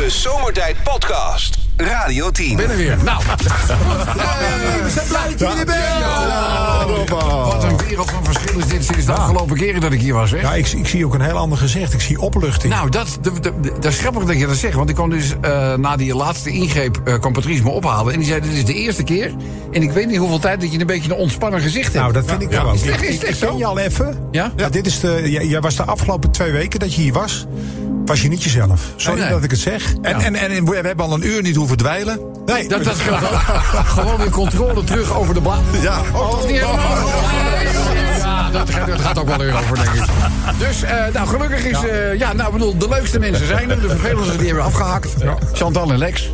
De Zomertijd Podcast. Radio 10. binnen weer. Nou, hey, we zijn blij dat je er bent. Ja, Wat een wereld van verschil is dit sinds de afgelopen keren dat ik hier was. Hè? Ja, ik, ik zie ook een heel ander gezicht. Ik zie opluchting. Nou, dat, dat, dat, dat is grappig dat je dat zegt. Want ik kwam dus eh, na die laatste ingreep, eh kwam Patrice me ophalen. En die zei, dit is de eerste keer. En ik weet niet hoeveel tijd dat je een beetje een ontspannen gezicht hebt. Nou, dat vind ik Ja, wel ook. is echt- Ik, is ik, het echt ik ken je al even. Ja? dit is de, jij, jij was de afgelopen twee weken dat je hier was. Was je niet jezelf. Sorry Nee, nee. dat ik het zeg. En, en, en we hebben al een uur niet hoeven dweilen. Nee, Dat, dat geldt ook. Gewoon weer controle terug over de baan. Ja. Oh, dat is niet helemaal. Ja, dat, gaat- dat gaat ook wel weer over, denk ik. Dus, eh, nou, gelukkig is... eh, ja, nou, ik bedoel, de leukste mensen zijn er. De vervelendste die hebben we afgehakt. Chantal en Lex.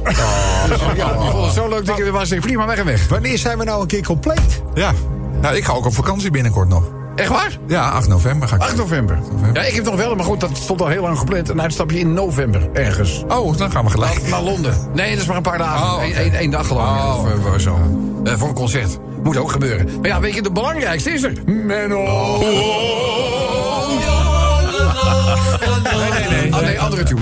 Dus, eh, ja, die vonden het zo leuk dat ik weer was. Prima, weg en weg. Wanneer zijn we nou een keer compleet? Ja. Nou, ik ga ook op vakantie binnenkort nog. Echt waar? Ja, 8 november ga ik. 8 november. Ja, ik heb nog wel, maar goed, dat stond al heel lang gepland. Een uitstapje in november, ergens. Oh, dan gaan we gelijk. Naar Londen. Nee, dat is maar een paar dagen. Oh, oké. Eén één- dag geloof ik. Oh. Of, zo. Eh, voor een concert. Moet ook gebeuren. Maar ja, weet je, de belangrijkste is er. Menno. Nee, nee, nee. Oh, nee, andere tune.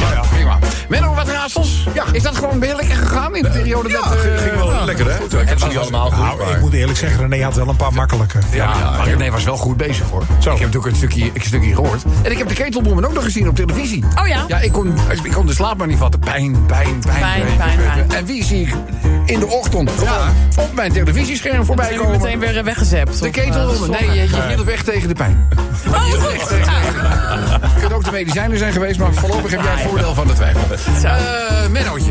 Ja, ja, prima. Menno, wat raadsels? Ja. Is dat gewoon beheerlijk gegaan in de periode dat... eh, Lekker, hè? Ik heb ze niet allemaal goed. Nou, ik moet eerlijk zeggen, René had wel een paar makkelijke. Ja, maar René was wel goed bezig hoor. Ik heb natuurlijk een stukje, een stukje gehoord. En ik heb de ketelbommen ook nog gezien op televisie. Oh ja? Ja, ik kon, ik kon de slaap maar niet vatten. Pijn, pijn, pijn. Pijn, pijn, pijn. En wie zie ik in de ochtend gewoon op mijn televisiescherm voorbij komen? meteen weer weggezept? De eh, Nee, je, je hield weg tegen de pijn. Oh, Je Het kunnen ook de medicijnen zijn geweest, maar voorlopig heb jij het voordeel van de twijfel. Eh Mennootje.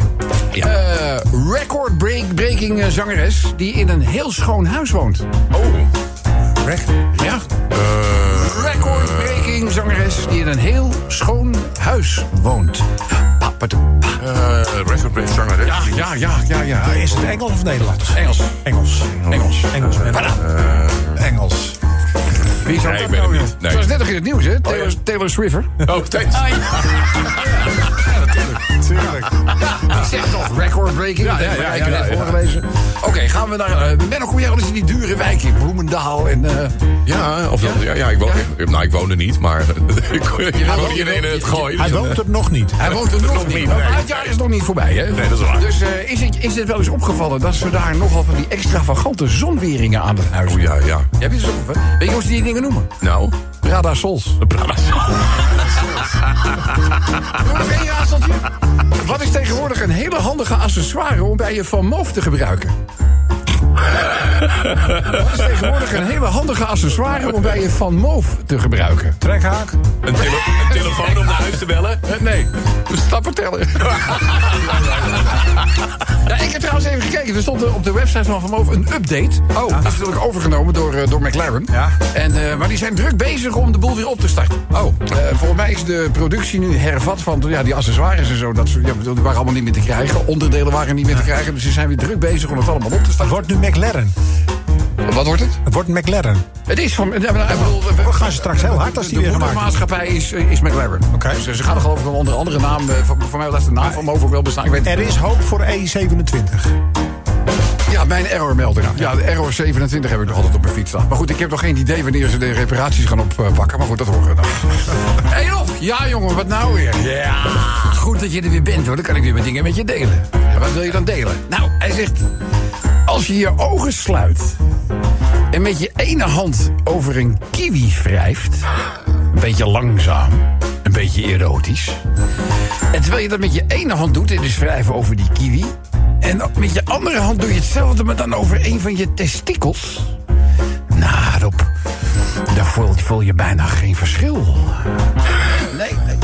Eh, Record-breaking eh, zangeres die in een heel schoon huis woont. Oh. Ja. Record-breaking zangeres die in een heel schoon huis woont. Papadoepa. Record Break zanger, hè? Ja, ja, ja, ja, ja. Is het Engels of Nederlands? Engels. Engels. Engels. Engels. Menno. Engels. Wie zou Nee, dat ik weet nou, niet. Nee. Het was net nog in het nieuws, hè? Taylor, Taylor Swiffer. Oh, steeds. Oh, ja. Tuurlijk. Ik zeg toch, record-breaking. Ja, ja, ja, ja, net voorgelezen. Oké, gaan we naar... Uh, Menno, kom jij eens in die dure wijk in Bloemendaal? En, eh, Ja, of ja, ja, ik woon, nou, ik woon er niet, maar ik woon hier in het gooi. Hij woont er nog niet. Hij woont er nog niet. Het jaar is nog niet voorbij, hè? Nee, dat is waar. Dus eh, is, het, is het wel eens opgevallen dat ze daar nogal van die extravagante zonweringen aan het huis Oeh, ja, ja. Heb je het eens? Weet je ze die dingen noemen? Nou, Prada Sols. Prada. Doe nog één raadseltje. Wat is tegenwoordig een hele handige accessoire om bij je Van Moof te gebruiken? Wat is tegenwoordig een hele handige accessoire om bij je Van Moof te gebruiken? Trekhaak. Een, tele- een telefoon om naar huis te bellen. Eh, Nee, de stappen tellen. Ja, ik heb trouwens even gekeken. Er stond er op de website van Van Moof een update. Oh. Dat is natuurlijk overgenomen door, eh, door McLaren. Ja. En, eh, maar die zijn druk bezig om de boel weer op te starten. Oh. volgens mij is de productie nu hervat van ja, die accessoires en zo. Dat, ja, bedoel, die waren allemaal niet meer te krijgen. Onderdelen waren niet meer te krijgen. Dus ze zijn weer druk bezig om het allemaal op te starten. wordt nu McLaren. Wat wordt het? Het wordt McLaren. Het is van... Ik bedoel, We gaan straks heel hard als die de weer gemaakt wordt. moedermaatschappij is, is McLaren. Oké. Dus ze gaan er geloof ik onder andere naam... eh, Voor, voor mij laat de naam van ook wel bestaan. Ik weet Er is hoop voor E E27. Ja, mijn error-melder. Ja, de error 27 heb ik nog altijd op mijn fiets staan. Maar goed, ik heb nog geen idee wanneer ze de reparaties gaan oppakken. Maar goed, dat horen we dan. Hé hey. Ja, jongen, wat nou weer? Ja, goed dat je er weer bent, hoor. Dan kan ik weer wat dingen met je delen. Wat wil je dan delen? Nou, hij zegt... Als je je ogen sluit... en met je ene hand over een kiwi wrijft... een beetje langzaam, een beetje erotisch... en terwijl je dat met je ene hand doet... en dus wrijven over die kiwi... En met je andere hand doe je hetzelfde, maar dan over een van je testikels. Nou, Rob, daar voel, voel je bijna geen verschil. Nee, nee.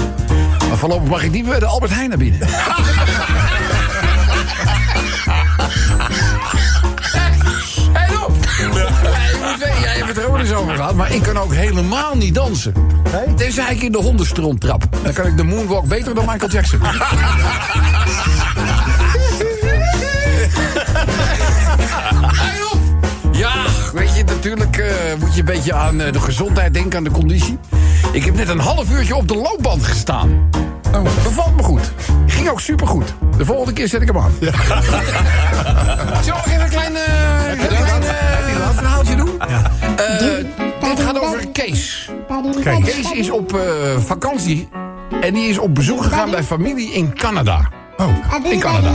Maar voorlopig mag ik niet bij de Albert Heijn naar binnen. het er ook eens over gehad, maar ik kan ook helemaal niet dansen. Nee? Tenzij ik in de hondenstront trap. Dan kan ik de moonwalk beter dan Michael Jackson. Ja, weet je, natuurlijk eh, moet je een beetje aan eh, de gezondheid denken, aan de conditie. Ik heb net een half uurtje op de loopband gestaan. Oh. Bevalt me goed. Ging ook supergoed. De volgende keer zet ik hem aan. Zullen we even een klein, een klein eh, Eh, dit gaat over Kees. Kees is op eh, vakantie En die is op bezoek gegaan bij familie in Canada. Oh, In Canada.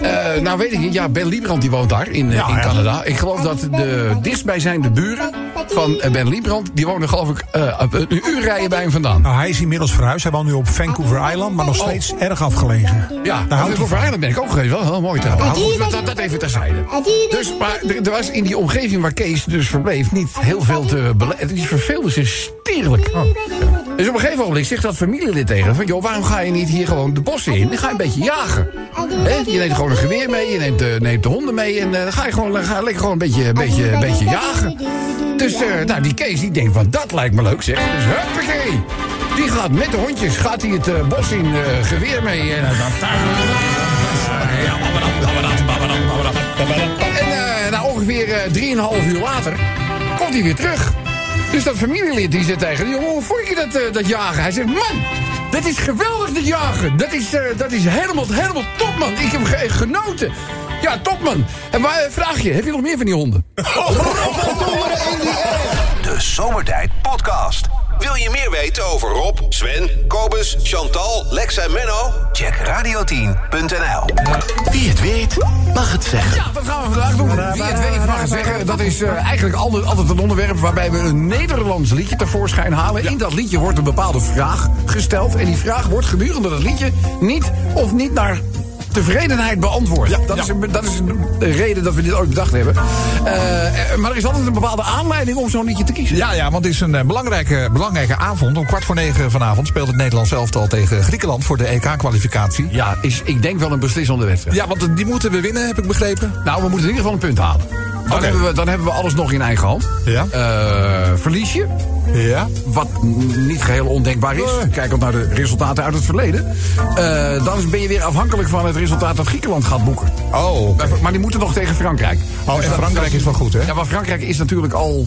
Eh, nou weet ik niet, ja, Ben Liebrand die woont daar in, eh, Ja, in ja. Canada. Ik geloof dat de dichtstbijzijnde buren van eh, Ben Liebrand... die wonen geloof ik eh, op een uur rijden bij hem vandaan. nou, hij is inmiddels verhuisd. Hij woont nu op Vancouver Island, maar nog steeds erg afgelegen. Ja, Daar daar houdt houdt hij voor van. Island ben ik ook geweest. Wel heel mooi trouwens. Maar goed, dat, dat even terzijde. Dus, maar er, er was in die omgeving waar Kees dus verbleef niet heel veel te beleven. Die verveelde zich stierlijk. Dus op een gegeven moment zegt dat familielid tegen van... joh, waarom ga je niet hier gewoon de bossen in? Dan ga je een beetje jagen. Je neemt gewoon een geweer mee, je neemt, eh, neemt de honden mee... en eh, dan ga je gewoon, ga lekker gewoon een beetje, een beetje, een beetje jagen. Dus eh, nou, die Kees die denkt van dat lijkt me leuk zeg. Dus huppakee. Die gaat met de hondjes gaat hij het bos in, geweer mee. En, dan- en nou, ongeveer eh, drieënhalf uur later komt hij weer terug. Dus dat familielid die zit tegen hoe vond je dat, eh, dat jagen? Hij zegt, man, dat is geweldig dat jagen. Dat is, eh, dat is helemaal, helemaal top, man. Ik heb ge- genoten. Ja, top, man. En waar, eh, vraag je, heb je nog meer van die honden? De Zomertijd Podcast. Wil je meer weten over Rob, Sven, Kobus, Chantal, Lex en Menno? Check radio10.nl. Wie het weet, mag het zeggen. Ja, dat gaan we vandaag doen. Wie het weet mag het zeggen. Dat is eh, eigenlijk altijd, altijd een onderwerp waarbij we een Nederlands liedje tevoorschijn halen. In dat liedje wordt een bepaalde vraag gesteld. En die vraag wordt gedurende dat liedje niet of niet naar tevredenheid beantwoord. dat, Is een, dat is de reden dat we dit ooit bedacht hebben. Eh, eh, maar er is altijd een bepaalde aanleiding om zo'n liedje te kiezen. Ja, ja, want het is een eh, belangrijke, belangrijke avond. Om kwart voor negen vanavond speelt het Nederlands elftal tegen Griekenland voor de EK-kwalificatie. Ja, is, ik denk wel een beslissende wedstrijd. Ja, want die moeten we winnen, heb ik begrepen. Nou, we moeten in ieder geval een punt halen. Dan, hebben, we, dan hebben we alles nog in eigen hand. Ja. Verlies je, Ja. Wat niet geheel ondenkbaar is. Kijkend naar de resultaten uit het verleden. eh, dan ben je weer afhankelijk van het resultaat dat Griekenland gaat boeken. Oh, oké. Maar die moeten nog tegen Frankrijk. Oh, Dus en dat- Frankrijk is wel goed, hè? Ja, maar Frankrijk is natuurlijk al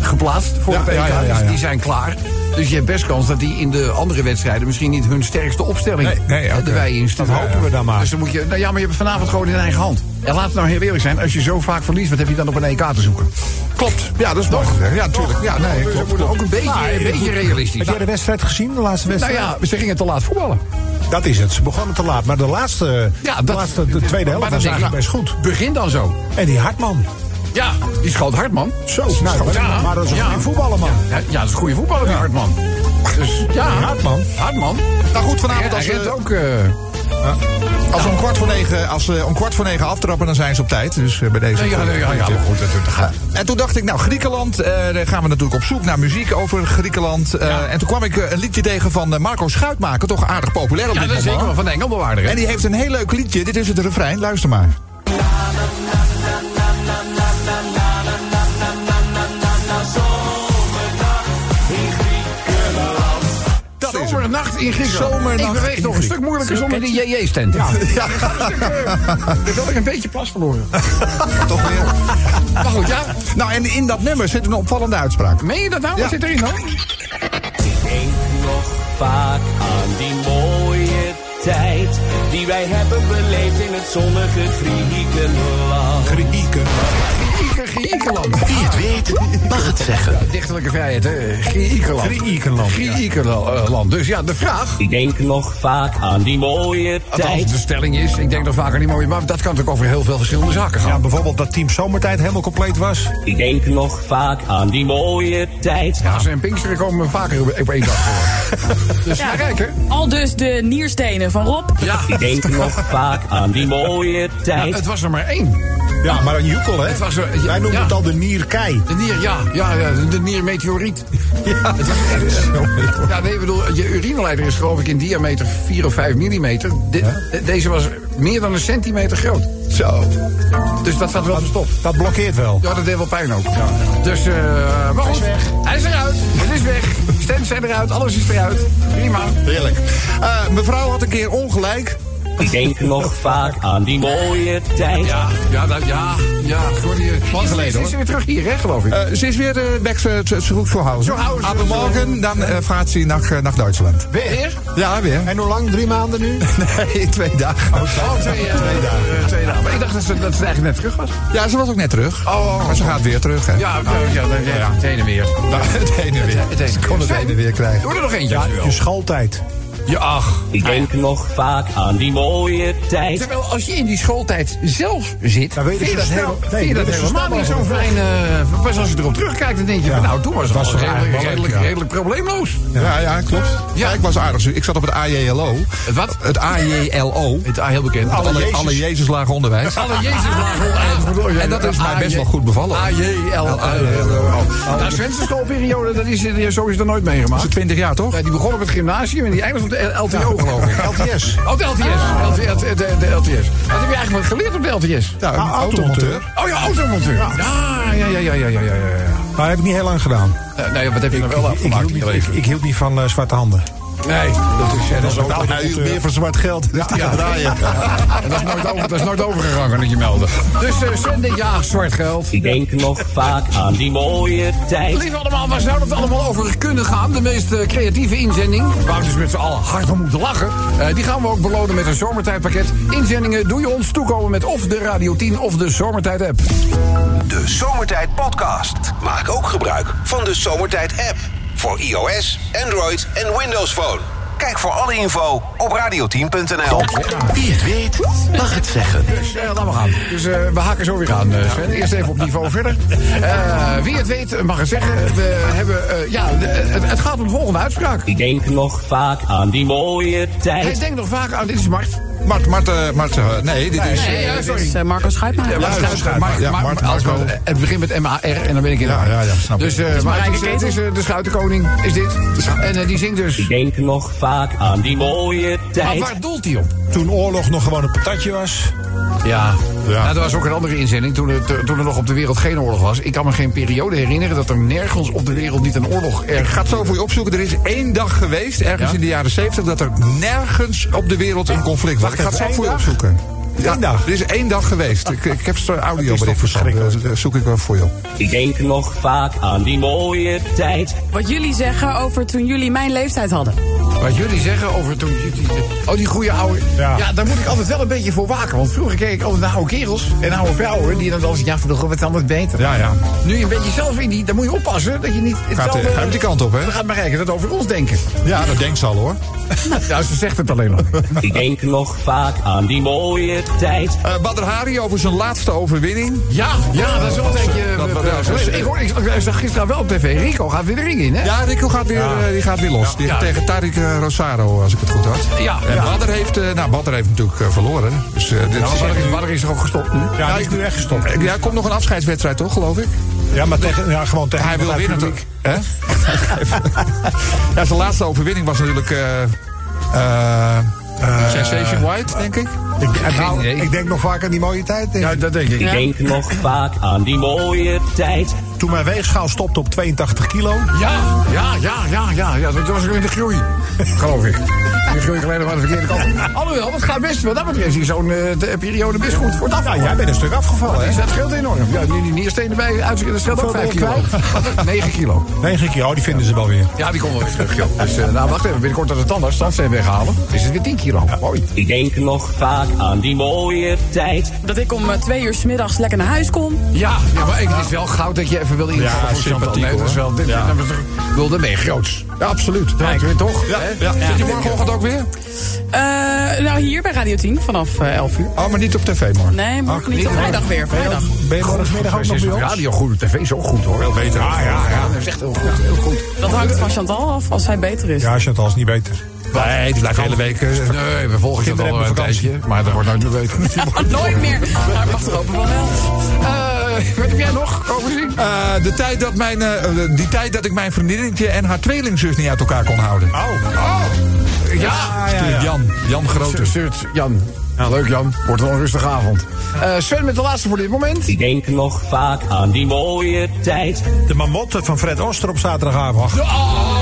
geplaatst voor Ja, het EK. ja, ja, dus die zijn klaar. Dus je hebt best kans dat die in de andere wedstrijden... misschien niet hun sterkste opstelling Nee, nee, de wij. Dat hopen we dan maar. Dus dan moet je... Nou ja, maar je hebt vanavond gewoon in eigen hand. En laat het nou heel eerlijk zijn. Als je zo vaak verliest, wat heb je dan op een EK te zoeken? Klopt. Ja, dat is gezegd. Ja, natuurlijk. Ja, nee, klopt. moeten ook een beetje, een beetje realistisch. Heb jij de wedstrijd gezien, de laatste Nou wedstrijd? ja, ze gingen te laat voetballen. Dat is het. Ze begonnen te laat. Maar de laatste, Ja, de, laatste de tweede helft was eigenlijk best goed. Begin dan zo. En die Hartman. Ja, die schoot hard, man. Zo, nou, maar, Ja. maar dat is een Ja. goede voetballer, man. Ja, ja, dat is een goede voetballer, die Hartman. Dus ja, Hartman. Hartman. Nou goed, Hij vanavond als, ook... eh, als we om kwart voor negen, als we om kwart voor negen aftrappen, dan zijn ze op tijd. Dus eh, bij deze. ja, ja, ja, ja, maar goed, dat, gaat. En toen dacht ik, nou, Griekenland, eh, daar gaan we natuurlijk op zoek naar muziek over Griekenland. Eh, Ja. En toen kwam ik eh, een liedje tegen van eh, Marco Schuitmaker, toch aardig populair op Ja, dit moment. zeker wel van de Engelbewaarder. En die heeft een heel leuk liedje. Dit is het refrein. Luister maar. Zomernacht in Griekenland. Zomernacht ik beweeg nog een stuk moeilijker zonder die JJ-stand. Ja. Ik wil er een beetje plas verloren. Toch weer. Maar goed, ja. Nou, en in dat nummer zit een opvallende uitspraak. Meen je dat nou? Wat zit erin dan? denk nog vaak aan die mooie tijd die wij hebben beleefd in het zonnige Griekenland. Grieken. Grieken, Griekenland. Wie het weet, mag het zeggen. Dichterlijke vrijheid, hè? Griekenland. Griekenland, ja. Griekenland. Dus ja, de vraag... Ik denk nog vaak aan die mooie tijd. de stelling is, ik denk nog vaker niet mooi, maar dat kan natuurlijk over heel veel verschillende zaken gaan. Ja, bijvoorbeeld dat Team Zomertijd helemaal compleet was. Ik denk nog vaak aan die mooie tijd. Pasen en Pinksteren komen vaker op op één dag voor. Dus ja, kijk hè. Al dus de nierstenen van Rob. Ja, Ik denk nog vaak aan die mooie tijd. het was er maar één. Ja, maar een jukkel, hè? Het was er, Wij noemen ja, het al de nierkei. De nier, ja, ja, ja de- de niermeteoriet. Ja. ja, nee, ik bedoel, je urineleider is geloof ik in diameter 4 of 5 millimeter. De- de- deze was meer dan een centimeter groot. Zo. Dus dat staat wel verstopt. Dat blokkeert wel. Ja, dat deed wel pijn ook. Dus, eh maar goed. Hij is eruit. Het is weg. Stems zijn eruit. Alles is eruit. Prima. Heerlijk. Eh, mevrouw had een keer ongelijk. Ik denk nog vaak aan die mooie tijd. Ja, ja, dat, ja, ja. Lang geleden, Is, is hoor. ze weer terug hier, hè, geloof ik? Eh, ze is weer back zu zu- zurück zu Hause. Aber morgen dan uh, gaat ze naar, naar Duitsland. weer? Ja, weer. En hoe lang? Drie maanden nu? Nee, twee dagen. Oh, twee, eh, twee dagen. twee dagen. Maar ik dacht dat ze, dat ze eigenlijk net terug was. Ja, ze was ook net terug. Oh, oh, maar ze gaat weer terug, hè. Ja, ja, ja, ja, ja, het heen en weer. Het heen en weer. Ze kon het weer. heen en weer krijgen. Doe er nog eentje. wil. Je schooltijd. Ja, ach. Ik denk nog vaak aan die mooie tijd. Terwijl als je in die schooltijd zelf zit, Dan weet je vind je dat, snel- heel- nee, dat dat helemaal niet zo fijn. eh, pas als je erop terugkijkt, dan denk je Ja. van nou, toen was het was redelijk, redelijk, leuk, ja. redelijk probleemloos. Ja, ja, klopt. Ja. Ja. ik was aardig. Ik zat op het AJLO. Het wat? Het AJLO. Het is heel bekend. Alle, Alle alle, Jezus. Lager onderwijs. Alle Jezus lagen En dat is mij best wel goed bevallen. AJL. Nou, Sven's schoolperiode, dat is sowieso nooit Dat meegemaakt. is 20 jaar, toch? Die begon op het gymnasium en die eindigt op de LTO, geloof ik. LTS. Oh, de LTS. LT, de, de, de LTS. Wat heb je eigenlijk wat geleerd op de LTS? Ja, een Ah, automonteur. Oh ja, automonteur. Ja, ja, ja, ja, ja, ja, ja. ja. Maar dat heb ik niet heel lang gedaan. Eh, nee, wat heb je nou wel ik, afgemaakt ik hield niet van eh, zwarte handen. Nee, dat is, dat is ook... Hij hield meer voor zwart geld. Dus die gaat draaien. En dat is nooit, over, dat is nooit overgegaan, dat je melden. Dus uh, Sven denkt, ja, zwart geld. Ik denk nog vaak aan die mooie tijd. Lief allemaal, waar zou het allemaal over kunnen gaan? De meest eh, creatieve inzending, waar we dus met z'n allen hard om moeten lachen... eh, die gaan we ook belonen met een zomertijdpakket. Inzendingen doe je ons toekomen met of de Radio 10 of de Zomertijd-app. De Zomertijd Podcast. Maak ook gebruik van de Zomertijd app. Voor iOS, Android en Windows Phone. Kijk voor alle info op radio10.nl. Wie het weet, mag het zeggen. Dus eh, laten we gaan. Dus eh, we haken zo weer aan, eh, Sven. Eerst even op niveau verder. Eh, wie het weet mag het zeggen. We hebben, eh, ja, het, het gaat om de volgende uitspraak. Ik denk nog vaak aan die mooie Hij tijd. denkt nog vaak aan, dit is Mart. Mart, Mart, eh, Mart, eh, nee, dit is... Nee, ja, sorry. Eh, Marco Schuitmaker. Ja, maar- Schuitmaker. maar- maar- Mart, Marco. Het begint met M-A-R en dan ben ik in de Ja, ja, ja, snap Dus, ik. eh, maar het is, het is de Schuitenkoning, is dit. En die zingt dus. Ik denk nog vaak aan die mooie Maar tijd. waar doelt hij op? Toen oorlog nog gewoon een patatje was. Ja. Ja. Nou, er was ook een andere inzending toen, het, toen er nog op de wereld geen oorlog was. Ik kan me geen periode herinneren dat er nergens op de wereld niet een oorlog Ik er ga het zo voor je opzoeken. Er is één dag geweest, ergens Ja? in de jaren 70, dat er nergens op de wereld een conflict was. Ik ga het zo voor je opzoeken. Ja, Eén dag? Er is één dag geweest. Ik, ik heb zo'n audio toch bericht verzonden. verschrikkelijk. Dat zoek ik wel voor je op. Ik denk nog vaak aan die mooie tijd. Wat jullie zeggen over toen jullie mijn leeftijd hadden. Wat jullie zeggen over toen... Oh, die goede oude... Ja. Ja. daar moet ik altijd wel een beetje voor waken. Want vroeger keek ik altijd naar oude kerels en oude vrouwen... die dan wel eens... Ja, vroeger werd het anders beter. Ja, ja. Nu je een beetje zelf in die... Dan moet je oppassen dat je niet... Gaat, hetzelfde- gaat die kant op, hè? Dan gaat Marijke dat over ons denken. Ja, dat denkt ze al, hoor. Ja, ze zegt het alleen nog. Ik denk nog vaak aan die mooie tijd. Eh Badr Hari over zijn laatste overwinning. Ja, ja, dat is wel een geleden. ik, hoor, ik, ik zag gisteren wel op tv... Rico gaat weer de ring in, hè? Ja, Rico gaat weer, eh, die gaat weer los. Die Ja. tegen Tarik eh, Rosaro, als ik het goed had. Ja. En Ja. Badr heeft, eh, nou, Badr heeft natuurlijk eh, verloren. Dus, eh, dit Ja, is echt- is, er ook gestopt nu. Ja, die is nu echt gestopt. Eh, Ja, er komt nog een afscheidswedstrijd, toch, geloof ik? Ja, maar tegen, ja, gewoon tegen Hij wil winnen, toch? ja, zijn laatste overwinning was natuurlijk... eh eh, Sensation White, denk ik. Ik, nou, ik denk nog vaak aan die mooie tijd. denk Ja, dat denk ik. Ik denk nog vaak aan die mooie tijd. Toen mijn weegschaal stopte op 82 kilo. Ja, ja, ja, ja, ja, ja. Dat was ook in de groei. Geloof ik. Die groei alleen maar aan de verkeerde kant. Alhoewel, het gaat best. Wat dat betreft is zo'n eh, de periode best goed voor het Ja, jij bent een stuk afgevallen, Dus hè? dat scheelt enorm. Ja, die, die nierstenen bij uitzicht, dat scheelt ook Hoeveel 5 ben je kilo. Wat, 9 kilo. 9 kilo, oh, die vinden ze wel weer. Ja, die komen wel weer terug, joh. Dus, eh, nou, wacht even. Binnenkort dat de tandarts tandsteen weghalen, is het weer 10 kilo. Mooi. Ik denk nog vaak aan die mooie tijd. Dat ik om eh, twee uur 's middags lekker naar huis kon. Ja, ja, maar ik- het is wel goud dat je even wil invallen Ja, sympathiek, Nee, dat is wel... Dit, Ja. dat groots. Ja, absoluut. Toch? Ja, ja. Zit je morgenochtend ook weer? Eh, nou, hier bij Radio 10 vanaf eh 11 uur. Oh, maar niet op tv morgen. Nee, morgen niet. niet Vrijdag weer, vrijdag. Ben je morgenmiddag ook nog bij op ons? radio goed, op tv is ook goed hoor. Wel beter. Ja, ja, ja. Dat is echt heel goed. Heel goed. Dat hangt van Chantal af als hij beter is. Ja, Chantal is niet beter. Nee, die blijft de hele week... eh, Nee, we volgen het Kinderen al een tijdje. Maar dat wordt nooit meer beter. Nooit meer. Maar ik mag er hopen van wel. Eh, wat heb jij nog over zien? eh, de tijd dat mijn, eh, die tijd dat ik mijn vriendinnetje en haar tweelingzus niet uit elkaar kon houden. Oh, Ja, ja, ja. Jan, Jan Grote. Stuurt Jan. Leuk Jan, wordt een onrustige avond. Eh, Sven met de laatste voor dit moment. Ik denk nog vaak aan die mooie tijd. De mamotte van Fred Oster op zaterdagavond. Oh,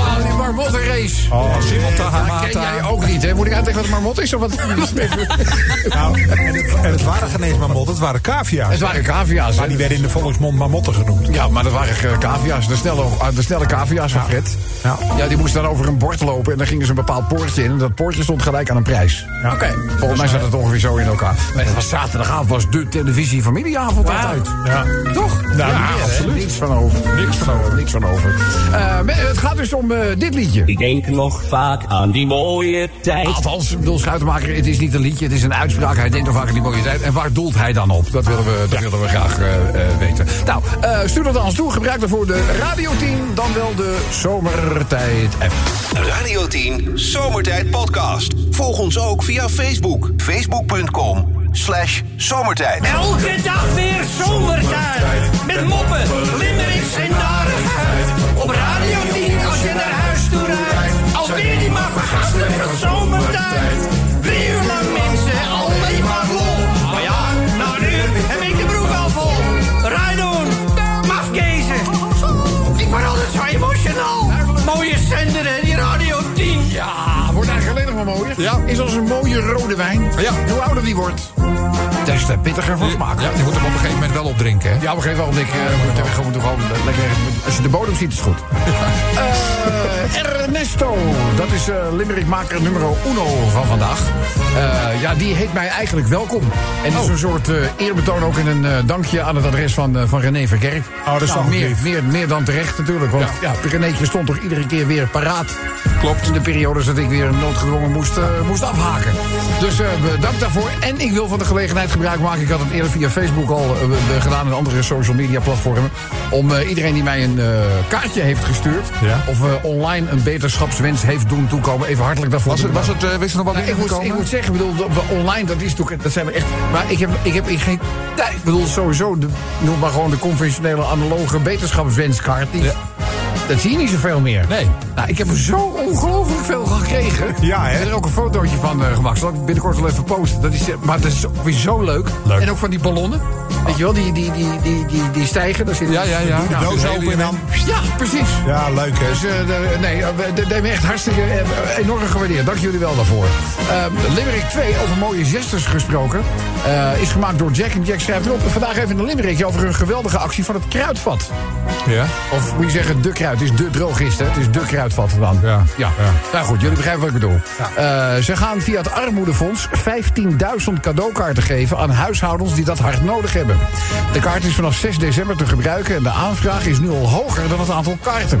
die marmottenrace. Oh, Dat ken jij ook niet, hè? Moet ik uitleggen wat een marmot is? Of wat? nou, en, het, en het waren geen eens mamotten, het waren cavia's. Het waren cavia's. Maar die werden in de volksmond mamotten genoemd. Ja, maar dat waren cavia's. De snelle, ah, de snelle cavia's van Fred. Ja. Ja, die moesten dan over een bord lopen en dan gingen ze een bepaald poortje in. En dat poortje stond gelijk aan een prijs. Ja. Oké. Volgens mij zat het ongeveer zo in elkaar. Maar het was zaterdagavond was de televisie-familieavond altijd. Ja. Toch? Nou, ja, absoluut. Niks van over. Niks van over. Niks van over. Eh, het gaat dus om eh, dit liedje. Liedje. Ik denk nog vaak aan die mooie tijd. Althans, ik bedoel, Schuitenmaker, het is niet een liedje, het is een uitspraak. Hij denkt nog vaak aan die mooie tijd. En waar doelt hij dan op? Dat willen we, dat willen we graag eh, eh, weten. Nou, eh, stuur dat aan ons toe. Gebruik daarvoor de Radio 10, dan wel de Zomertijd-app. Radio 10 Zomertijd Podcast. Volg ons ook via Facebook. Facebook.com slash zomertijd. Elke dag weer zomertijd. Met moppen, limmerings en maar mooier. Ja. Is als een mooie rode wijn. Ja. Hoe ouder die wordt, des te pittiger van smaak. Ja, je moet hem op een gegeven moment wel opdrinken, hè? Ja, op een gegeven moment. Ik, eh, moet er gewoon, er lekker, als je de bodem ziet, is het goed. Eh, Ernesto, dat is eh Limerickmaker nummer uno van vandaag. Ja, die heet mij eigenlijk welkom. En dat is een soort eerbetoon ook en een dankje aan het adres van, van René Verkerk. Oh, dat is nou, meer, lief. meer, meer dan terecht natuurlijk. Want ja. Renéetje stond toch iedere keer weer paraat. Klopt. In de periodes dat ik weer noodgedwongen moest, eh, moest afhaken. Dus eh, bedankt daarvoor. En ik wil van de gelegenheid gebruik maken. Ik had het eerder via Facebook al eh, gedaan en andere social media platformen. Om eh, iedereen die mij een eh, kaartje heeft gestuurd. Ja. Of eh, online een beterschapswens heeft doen toekomen. Even hartelijk daarvoor. Was het, was het, eh, wist er nog wat Nou, ik, moet, ik moet zeggen, ik bedoel, online, dat is natuurlijk, dat zijn we echt. Maar ik heb, ik heb geen tijd. Ik bedoel, sowieso, de, noem maar gewoon de conventionele analoge beterschapswenskaart. Die, Dat zie je niet zoveel meer. Nee. Nou, ik heb er zo ongelooflijk veel gekregen. Ja, hè? Ik heb er ook een fotootje van eh, gemaakt. Zal ik binnenkort wel even posten. Dat is, eh, maar dat is weer zo leuk. Leuk. En ook van die ballonnen. Weet je wel, die, die, die, die, die, die stijgen. Daar zit Ja, ja, ja. Nou, Doos open en dan... Ja, precies. Ja, leuk hè. Dus de- nee, we- dat deed me echt hartstikke eh, enorm gewaardeerd. Dank jullie wel daarvoor. Ehm, Limerick 2, over mooie zesters gesproken, eh, is gemaakt door Jack. En Jack schrijft erop. Vandaag even een limerickje over een geweldige actie van het kruidvat. Ja? Of moet je zeggen, de kruid. Het is de drogist, hè? Het is de kruidvat dan. Ja. ja. Nou goed, jullie begrijpen wat ik bedoel. Ze gaan via het Armoedefonds 15.000 cadeaukaarten geven aan huishoudens die dat hard nodig hebben. De kaart is vanaf 6 december te gebruiken en de aanvraag is nu al hoger dan het aantal kaarten.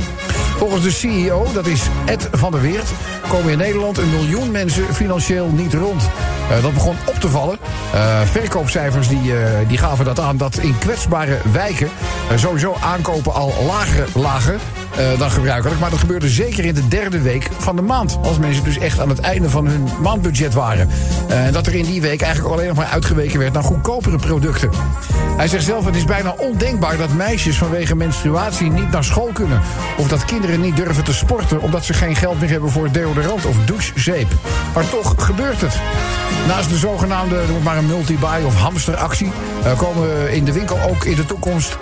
Volgens de CEO, dat is Ed van der Weert, komen in Nederland een miljoen mensen financieel niet rond. Eh, dat begon op te vallen. Eh, verkoopcijfers die, eh, die gaven dat aan dat in kwetsbare wijken sowieso aankopen al lager lagen eh, dan gebruikelijk. Maar dat gebeurde zeker in de derde week van de maand. Als mensen dus echt aan het einde van hun maandbudget waren. Eh, En dat er in die week eigenlijk alleen nog maar uitgeweken werd naar goedkopere producten. Hij zegt zelf, het is bijna ondenkbaar dat meisjes vanwege menstruatie niet naar school kunnen. Of dat kinderen niet durven te sporten omdat ze geen geld meer hebben voor deodorant of douchezeep. Maar toch gebeurt het. Naast de zogenaamde, noem maar een multi-buy of hamsteractie... eh, komen in de winkel ook in de toekomst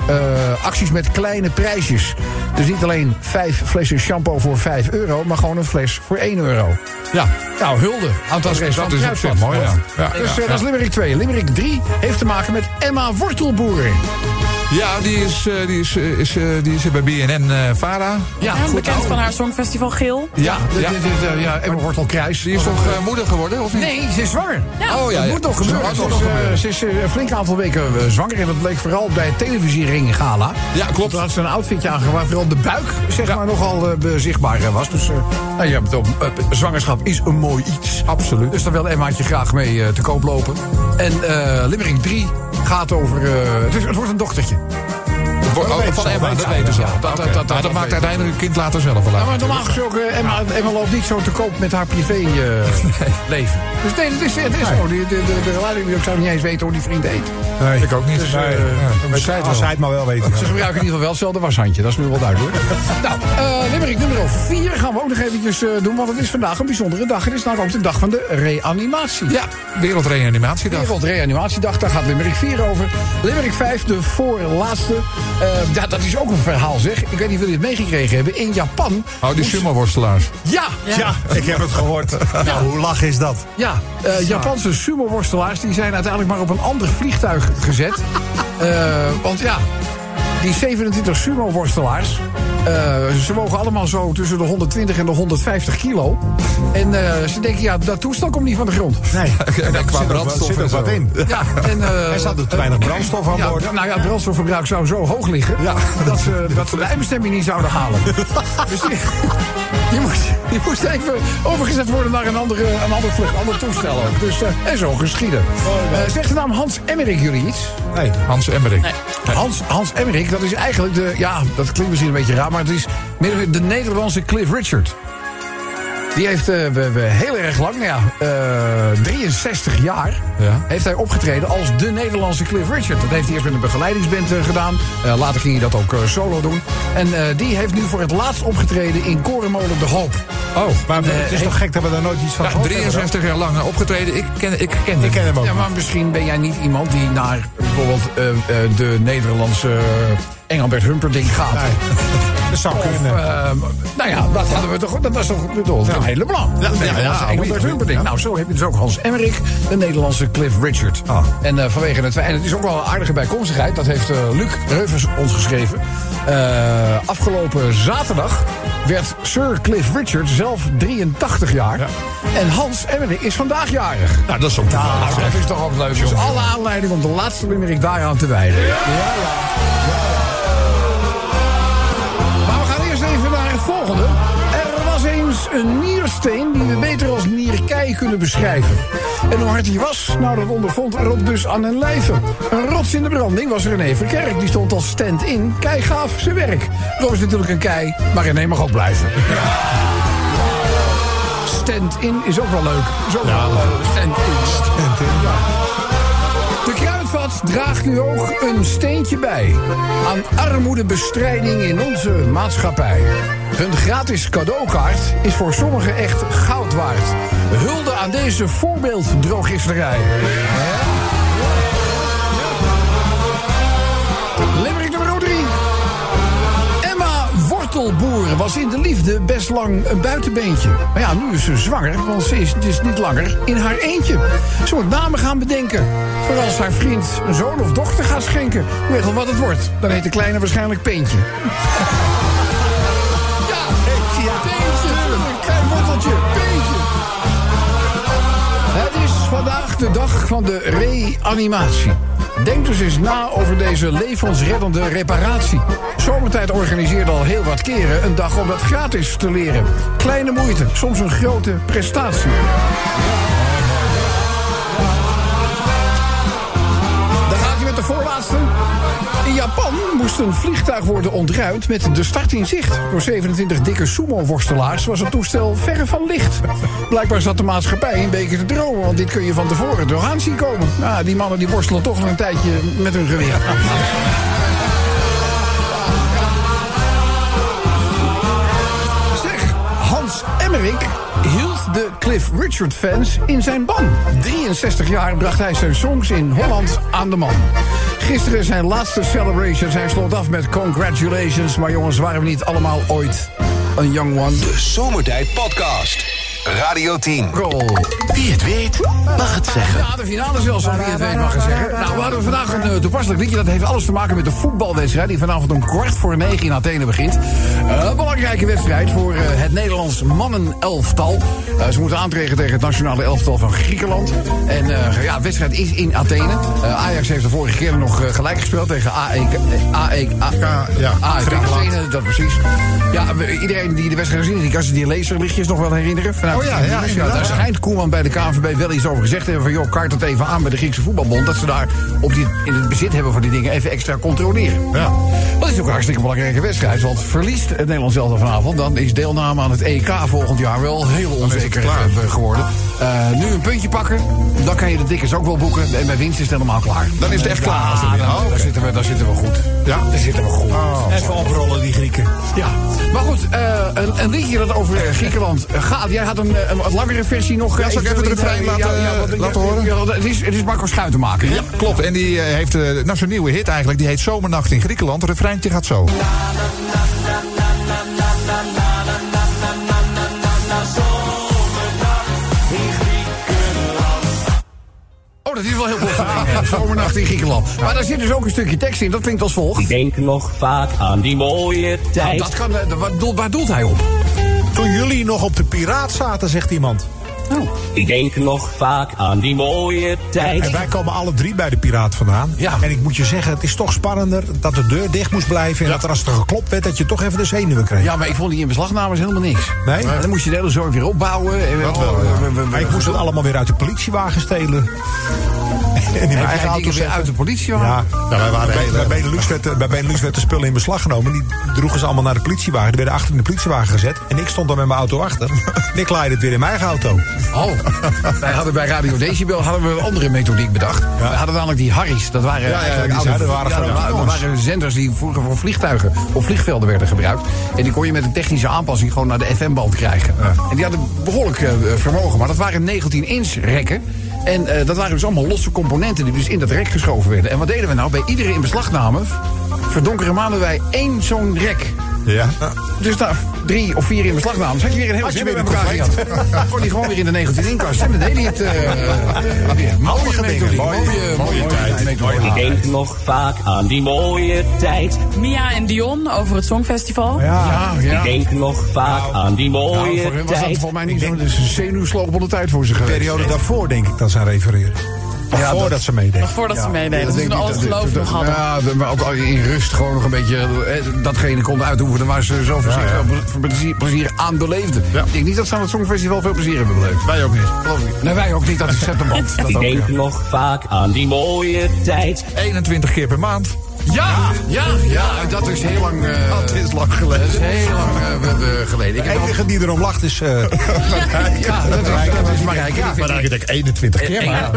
acties met kleine prijsjes. Dus niet alleen vijf flessen shampoo voor 5 euro... maar gewoon een fles voor 1 euro. Ja. Nou, hulde aan het adres van dat is mooi, ja. Ja, Dus eh, dat is Limerick 2. Limerick 3 heeft te maken met Emma Wortelboer. Ja, die is, eh, die is, eh, is, eh, die is bij BNN eh Vara. Ja, Ja, bekend van haar Songfestival Geel. Ja, ja. dit- dit, eh, ja Emma Wortelkruis. Die is toch eh, moeder geworden, of niet? Nee, ze is zwanger. Oh ja, dat ja. moet nog gebeuren. Ze is, nog gebeuren. ze is een flink aantal weken zwanger. En dat bleek vooral bij het televisiering gala. Ja, klopt. Toen had ze een outfitje aangegaan waar vooral de buik zeg maar, nogal eh, zichtbaar was. Dus eh, nou ja, zwangerschap is een mooi iets. Absoluut. Dus daar wil Emmaatje graag mee eh, te koop lopen. En eh Limerick 3 gaat over... eh, het, is, het wordt een dochtertje. Voor- oh, weten van ze al, Emma, weten dat ze weten al. Dat- maakt weten uiteindelijk het kind later zelf wel uit. maar normaal gesproken, Emma, loopt niet zo te koop met haar privéleven. Dus nee, het is, het is zo. De, relatie, ik zou niet eens weten hoe die vriend eet. Nee. Ik ook niet. Dus, Nee, eh, ja, als hij het maar wel weet. Ze gebruiken in ieder geval wel hetzelfde washandje, dat is nu wel duidelijk. nou, eh Limerick nummer 4 gaan we ook nog eventjes eh, doen, want het is vandaag een bijzondere dag. Het is namelijk ook de dag van de reanimatie. Ja, Wereldreanimatiedag. Wereldreanimatiedag, daar gaat Limerick 4 over. Limerick 5, de voorlaatste. Eh, ja, dat is ook een verhaal, zeg. Ik weet niet of jullie het meegekregen hebben. In Japan. Oh, die sumo-worstelaars. Ja, Ja, ik heb het gehoord. Ja, hoe lach is dat? Ja, eh, Japanse sumo-worstelaars die zijn uiteindelijk maar op een ander vliegtuig gezet. Eh, want ja, die 27 sumo-worstelaars. eh, ze wogen allemaal zo tussen de 120 en de 150 kilo. En eh, ze denken, ja, dat toestel komt niet van de grond. Nee, En er qua zit ook, brandstof zit zo. wat in. Ja, en, eh, Er zat er te weinig brandstof aan ja, boord. nou ja, het brandstofverbruik zou zo hoog liggen... dat, ze, dat ze de eindbestemming niet zouden halen. dus die, Die moest, even overgezet worden naar een, andere, een ander vlucht, ander toestel ook. Dus, eh, en zo geschieden. Eh, zegt de naam Hans Emmerik jullie iets? Nee. Hans Emmerik. Hans, Hans Emmerik, dat is eigenlijk de... Ja, dat klinkt misschien een beetje raar, maar het is meer de Nederlandse Cliff Richard. Die heeft eh, we, we heel erg lang, nou ja, eh, 63 jaar, Ja. heeft hij opgetreden als de Nederlandse Cliff Richard. Dat heeft hij eerst met een begeleidingsband eh, gedaan. Eh, later ging hij dat ook eh, solo doen. En eh, die heeft nu voor het laatst opgetreden in Korenmolen De Hoop. Oh, Maar het is toch gek dat we daar nooit iets van ja, hebben, 63 jaar lang opgetreden. Ik ken, ik ken dan? Ik ken hem ook. Ja, maar misschien ben jij niet iemand die naar bijvoorbeeld eh, eh, de Nederlandse eh, Engelbert Humperdinck gaat. Nee. Dat zou Of, kunnen. eh, nou ja, dat hadden we toch. Dat was toch bedoeld, een hele belang. Ja, ja, ja, Engelbert Humperdinck. ja. Nou, zo heb je dus ook Hans Emmerich, de Nederlandse Cliff Richard. Ah. En eh, vanwege het en het is ook wel een aardige bijkomstigheid, dat heeft eh, Luc Reuvers ons geschreven. Afgelopen zaterdag werd Sir Cliff Richard zelf 83 jaar. En Hans Emmerich is vandaag jarig. Nou, dat is ook Nou, dat is toch ook leuk. Dus alle aanleiding om de laatste limerick daaraan te wijden. Ja, ja. Een niersteen die we beter als nierkei kunnen beschrijven. En hoe hard die was, nou dat ondervond Rob dus aan een lijve. Een rots in de branding was René Verkerk. Die stond als stand-in. Kei gaaf zijn werk. Rob is natuurlijk een kei, maar René mag ook blijven. Stand-in is ook wel leuk. Ook wel leuk. Stand-in. De Kruidvat draagt nu ook een steentje bij aan armoedebestrijding in onze maatschappij. Hun gratis cadeaukaart is voor sommigen echt goud waard. Hulde aan deze voorbeelddrogisterij. Emma Wortelboer was in de liefde best lang een buitenbeentje. Maar ja, nu is ze zwanger, want ze is dus niet langer in haar eentje. Ze moet namen gaan bedenken. Voor als haar vriend een zoon of dochter gaat schenken. Weet al wat het wordt. Dan heet de kleine waarschijnlijk Peentje. De dag van de reanimatie. Denk dus eens na over deze levensreddende reparatie. Zomertijd organiseert al heel wat keren een dag om dat gratis te leren. Kleine moeite, soms een grote prestatie. In Japan moest een vliegtuig worden ontruimd met de start in zicht. Door 27 dikke sumo-worstelaars was het toestel verre van licht. Blijkbaar zat de maatschappij een beetje te dromen, want dit kun je van tevoren doorgaan zien komen. Nou, die mannen die worstelen toch nog een tijdje met hun geweer. Zeg, Hans Emmerich hield de Cliff Richard fans in zijn ban. 63 jaar bracht hij zijn songs in Holland aan de man. Gisteren zijn laatste celebrations. Hij sloot af met congratulations. Maar jongens, waren we niet allemaal ooit een young one? De Zomertijd Podcast. Radio 10. Goal. Wie het weet, mag het zeggen. Ja, de finale zelfs al wie het weet mag ik zeggen. Nou, we hadden vandaag een eh, toepasselijk liedje. Dat heeft alles te maken met de voetbalwedstrijd... die vanavond om kwart voor negen in Athene begint. Eh, Een belangrijke wedstrijd voor eh, het Nederlands mannenelftal. Ze moeten aantreden tegen het nationale elftal van Griekenland. En eh, ja, de wedstrijd is in Athene. Eh, Ajax heeft de vorige keer nog gelijk gespeeld tegen AEK... eh, AEK A- ja, AEK Griekenland. Athene, dat precies. Ja, iedereen die de wedstrijd gezien heeft... die kan zich die laserlichtjes nog wel herinneren. Vanuit Oh ja, ja, daar schijnt Koeman bij de KNVB wel iets over gezegd te hebben... van joh, kaart het even aan bij de Griekse voetbalbond... dat ze daar op die, in het bezit hebben van die dingen even extra controleren. Ja. Dat is ook een hartstikke belangrijke wedstrijd. Want verliest het Nederlands elftal vanavond... dan is deelname aan het EK volgend jaar wel heel onzeker klaar. eh, geworden. Eh, nu een puntje pakken, dan kan je de tickets ook wel boeken. En bij winst is het helemaal klaar. Dan is het echt klaar als Ja, het dan. Oh, daar, zitten we, daar zitten we goed. Ja? Daar zitten we goed. Even oprollen, die Grieken. Ja, maar goed, eh, een, een liedje dat over Griekenland gaat. Jij had een, eh, een wat langere versie nog. Ja, zal ik even de in, refrein eh, laten- laten horen? Ja, het, is, het is Marco Schuitenmaker. Ja, klopt. En die eh, heeft eh, nou, zijn nieuwe hit eigenlijk. Die heet Zomernacht in Griekenland. Het refreintje gaat zo. Oh, dat is wel heel plotseling. Zomernacht in Griekenland. Maar daar zit dus ook een stukje tekst in. Dat klinkt als volgt. Ik denk nog vaak aan die mooie Nou, tijd. dat kan, eh, waar, doelt, waar doelt hij op? Toen jullie nog op de piraat zaten, zegt iemand. Oh. Ik denk nog vaak aan die mooie tijd. En wij komen alle drie bij de Piraat vandaan. Ja. En ik moet je zeggen, het is toch spannender dat de deur dicht moest blijven. En dat er als er geklopt werd, dat je toch even de zenuwen kreeg. Ja, maar ik vond die inbeslagnames helemaal niks. Nee? Dan moest je de hele zorg weer opbouwen. En Dat oh, wel, ja. we- we- we- Maar ik moest het allemaal weer uit de politiewagen stelen. En in mijn eigen auto weer uit de politie? Ja, wij waren bij, eh, Benelux werd, de- bij Benelux werd de spullen in beslag genomen. Die droegen ze allemaal naar de politiewagen. Die werden achter in de politiewagen gezet. En ik stond dan met mijn auto achter. En ik laaide het weer in mijn eigen auto. Oh, wij hadden bij Radio Decibel hadden we een andere methodiek bedacht. We hadden namelijk die Harry's. Dat waren, ja, eigenlijk die oude- dat dat waren zenders die vroeger voor vliegtuigen op vliegvelden werden gebruikt. En die kon je met een technische aanpassing gewoon naar de FM-band krijgen. En die hadden behoorlijk eh, vermogen. Maar dat waren 19-inch rekken. En eh, dat waren dus allemaal losse componenten die dus in dat rek geschoven werden. En wat deden we nou? Bij iedere inbeslagname verdonkeren maanden wij één zo'n rek. Ja. Dus na drie of vier in beslagnames had je weer een heel weer bij een elkaar gehad. Dan kon hij gewoon weer in de 19 inkast. En dan deed hij het eh, weer. Mooie methodiek. Mooie- Mooie, mooie tijd. Ik denk nog vaak aan die mooie tijd. Mia en Dion over het Songfestival. Ja. Ja, ja. Ik denk nog vaak aan die Nou, mooie voor hem was dat tijd. volgens mij niet zo'n dus een zenuwslopende tijd voor ze De geweest. periode daarvoor denk ik dat ze aan refereren. Nog Ja, voordat dat- ze meededen. Nog voordat ze meededen. dat Dat ze denk toen ik al het niet. geloof nog hadden. Ja, maar ook al in rust gewoon nog een beetje eh, datgene konden uitoefenen waar ze zo voor veel plezier, plezier aan beleefden. Ik denk niet dat ze aan het Songfestival veel plezier hebben beleefd. Wij ook niet. Geloof ik. Nee, wij ook niet. Dat is zet Ik denk ja. nog vaak aan die mooie tijd. 21 keer per maand. Ja, ja, ja, dat is heel lang. eh, Dat is lang geleden. Dat is heel lang we- we- geleden. Ik De enige die erom lacht is... eh, ja, dat is, dat is Marijke. Ik denk 21 keer een-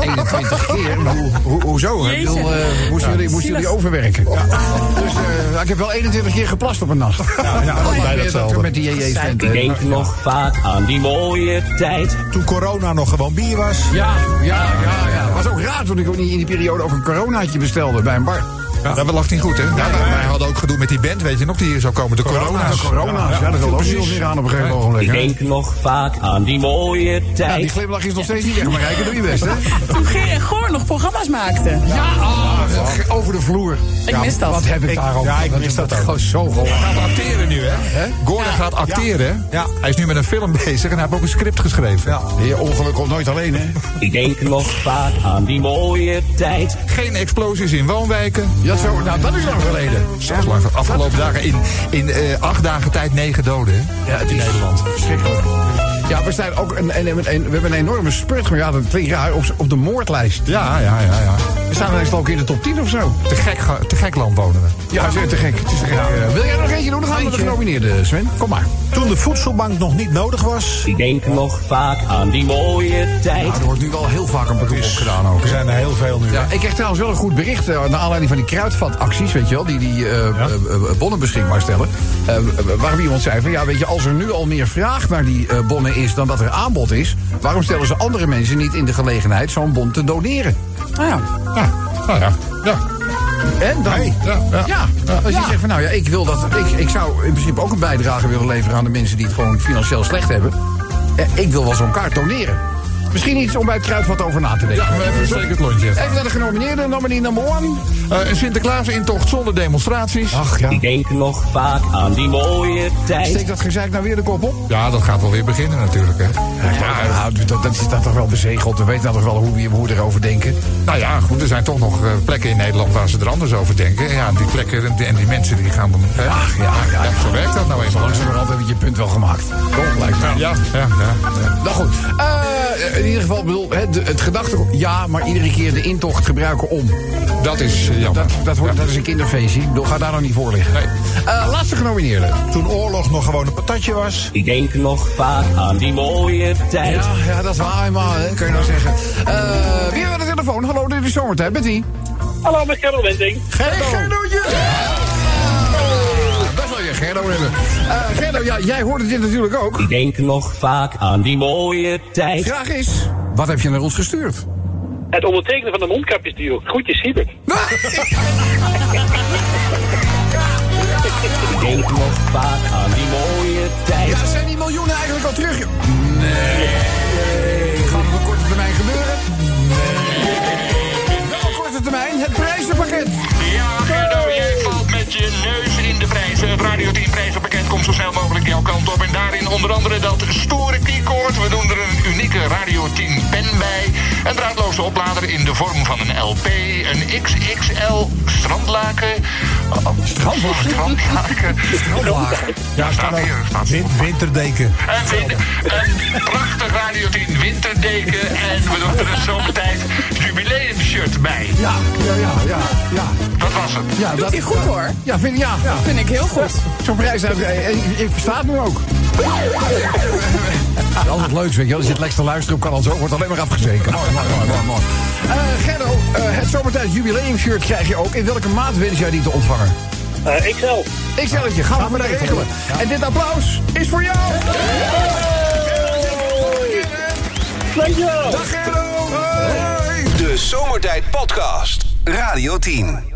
21 keer. Maar hoe- hoe- Hoezo? Ik bedoel, eh, moesten jullie, moesten jullie overwerken? Dus eh, ik heb wel 21 keer geplast op een nacht. Ja, allebei hetzelfde. Met die JJ's vent. Ik denk nog vaak aan die mooie tijd. Toen corona nog gewoon bier was. Ja, ja, ja, ja. Was ook raar toen ik in die periode ook een coronaatje bestelde bij een bar. Ja. Dat lag niet goed, hè? Ja, wij hadden ook gedoe met die band, weet je nog, die hier zou komen. De corona's. De corona's, ja, dat niet ons weer aan op een gegeven ogenblik. Ik denk nog vaak aan die mooie Ja, die tijd. glimlach is nog steeds niet weg, maar Rijken, doe je best, hè? Toen Geer en Goor nog programma's maakten. Ja, ah, over de vloer. Ik mis dat. Wat heb ik, Ik- daarover? ja, ik mis dat ook. gewoon zo gehoord. Hij gaat acteren nu, hè? Gordon gaat acteren, hè? Ja. Hij is nu met een film bezig en hij heeft ook een script geschreven. Ja. Je ongeluk komt nooit alleen, hè? Ik denk nog vaak aan die mooie tijd. Geen explosies in woonwijken. Ja, zo, nou, dat is lang geleden. Zes lang. Afgelopen dagen in, in eh, acht dagen tijd negen doden, hè? Ja, is Nederland. Verschrikkelijk. Ja, we, zijn ook een, een, een- een- we hebben een enorme spurt gemaakt. Ja, dat klinkt raar, op, op de moordlijst. Ja, ja, ja, ja. We staan ineens ook in de top 10 of zo. Te gek, te gek land wonen we. Ja, het is te gek. Het is te gek. Eh, wil jij nog eentje doen? Dan gaan we naar de genomineerde, Sven. Kom maar. Toen de voedselbank nog niet nodig was. Ik denk nog vaak aan die mooie tijd. Nou, er wordt nu wel heel vaak een beroep gedaan ook. Er zijn er heel veel nu. Ja, ik kreeg trouwens wel een goed bericht eh, naar aanleiding van die kruidvatacties, weet je wel, die die eh, bonnen beschikbaar stellen. Waarom iemand zei van ja, weet je, als er nu al meer vraag naar die eh, is dan dat er aanbod is, waarom stellen ze andere mensen niet in de gelegenheid zo'n bon te doneren? Nou ja. Ja, nou ja. ja. En dan, Ja, ja. ja, als je zegt van nou ja, ik wil dat, ik, ik zou in principe ook een bijdrage willen leveren aan de mensen die het gewoon financieel slecht hebben. Eh, ik wil wel zo'n kaart doneren. Misschien iets om bij het kruidvat over na te denken. Ja, even een zeker het lontje. Even naar de genomineerde, nominee number one. Eh, een Sinterklaas-intocht zonder demonstraties. Ach ja. Ik denk nog vaak aan die mooie tijd. Steek dat gezeik nou weer de kop op? Ja, dat gaat wel weer beginnen natuurlijk, hè. Ja, nou, dat, dat is dat toch wel bezegeld. We weten nou toch wel hoe we, hoe we erover denken. Nou ja, goed, er zijn toch nog eh, plekken in Nederland waar ze er anders over denken. Ja, die plekken en die, en die mensen die gaan dan... hè? Ach, ja, ja, ja. Zo werkt dat nou eenmaal. Langzamerhand heb je je punt wel gemaakt. Toch, lijkt me. Ja, ja, ja. ja. Nou goed, Eh, in ieder geval, bedoel, hè, de- het gedachte... Ja, maar iedere keer de intocht gebruiken om. Dat is eh, jammer. Dat, dat, hoort, dat is een kinderfeestje. Ik bedoel, Ga daar nou niet voor liggen. Nee. Eh, laatste genomineerde. Toen oorlog nog gewoon een patatje was. Ik denk nog vaak aan die mooie tijd. Ja, ja dat is waar, maar, hè, kan je nou zeggen. Eh, wie hebben we de telefoon? Hallo, dit is zomertijd. Met wie? Hallo, met Wenting. Gerdo. Gerdootje. Gerdo hebben. Eh, Gerdo, ja, jij hoorde dit natuurlijk ook. Ik denk nog vaak aan die mooie tijd. Vraag is, wat heb je naar ons gestuurd? Het ondertekenen van de mondkapjesdeal. Groetjes, Siebert. Ik denk nog vaak aan die mooie tijd. Ja, zijn die miljoenen eigenlijk al terug? Nee. Gaat het op korte termijn gebeuren? Nee. Wel op korte termijn, het prijzenpakket. Ja, Gerdo, jij valt met je neus in de prijzen. Radio 10 prijzenpakket komt zo snel mogelijk jouw kant op. En daarin onder andere dat stoere keycord. We doen er een unieke Radio 10 pen bij. Een draadloze oplader in de vorm van een LP. Een XXL strandlaken. Strandlaken? Strandlaken. Strandlaken. Ja, staat hier. Staat Win- winterdeken. een, win- een prachtig Radio 10 winterdeken. En we doen er een zomertijd jubileumshirt bij. Ja, ja, ja, ja. ja. Dat was het. ja Doet hij goed, hoor. Ja, vind, ja, ja. Vind ik heel goed. Zo'n prijs, uit- eh, ik, ik versta het nu ook. Altijd leuk, weet je wel. Je zit lekker te luisteren op Kan zo, wordt alleen maar afgezeken. Mooi, mooi, mooi, mooi, mooi. Eh, Gerdo, eh, het zomertijd jubileumshirt krijg je ook. In welke maat wens jij die te ontvangen? Eh, ik zelf. Ik zeg het je, gaan we regelen. En dit applaus is voor jou! Dankjewel. Dag Gerdo! Hoi! De Zomertijd Podcast. Radio 10.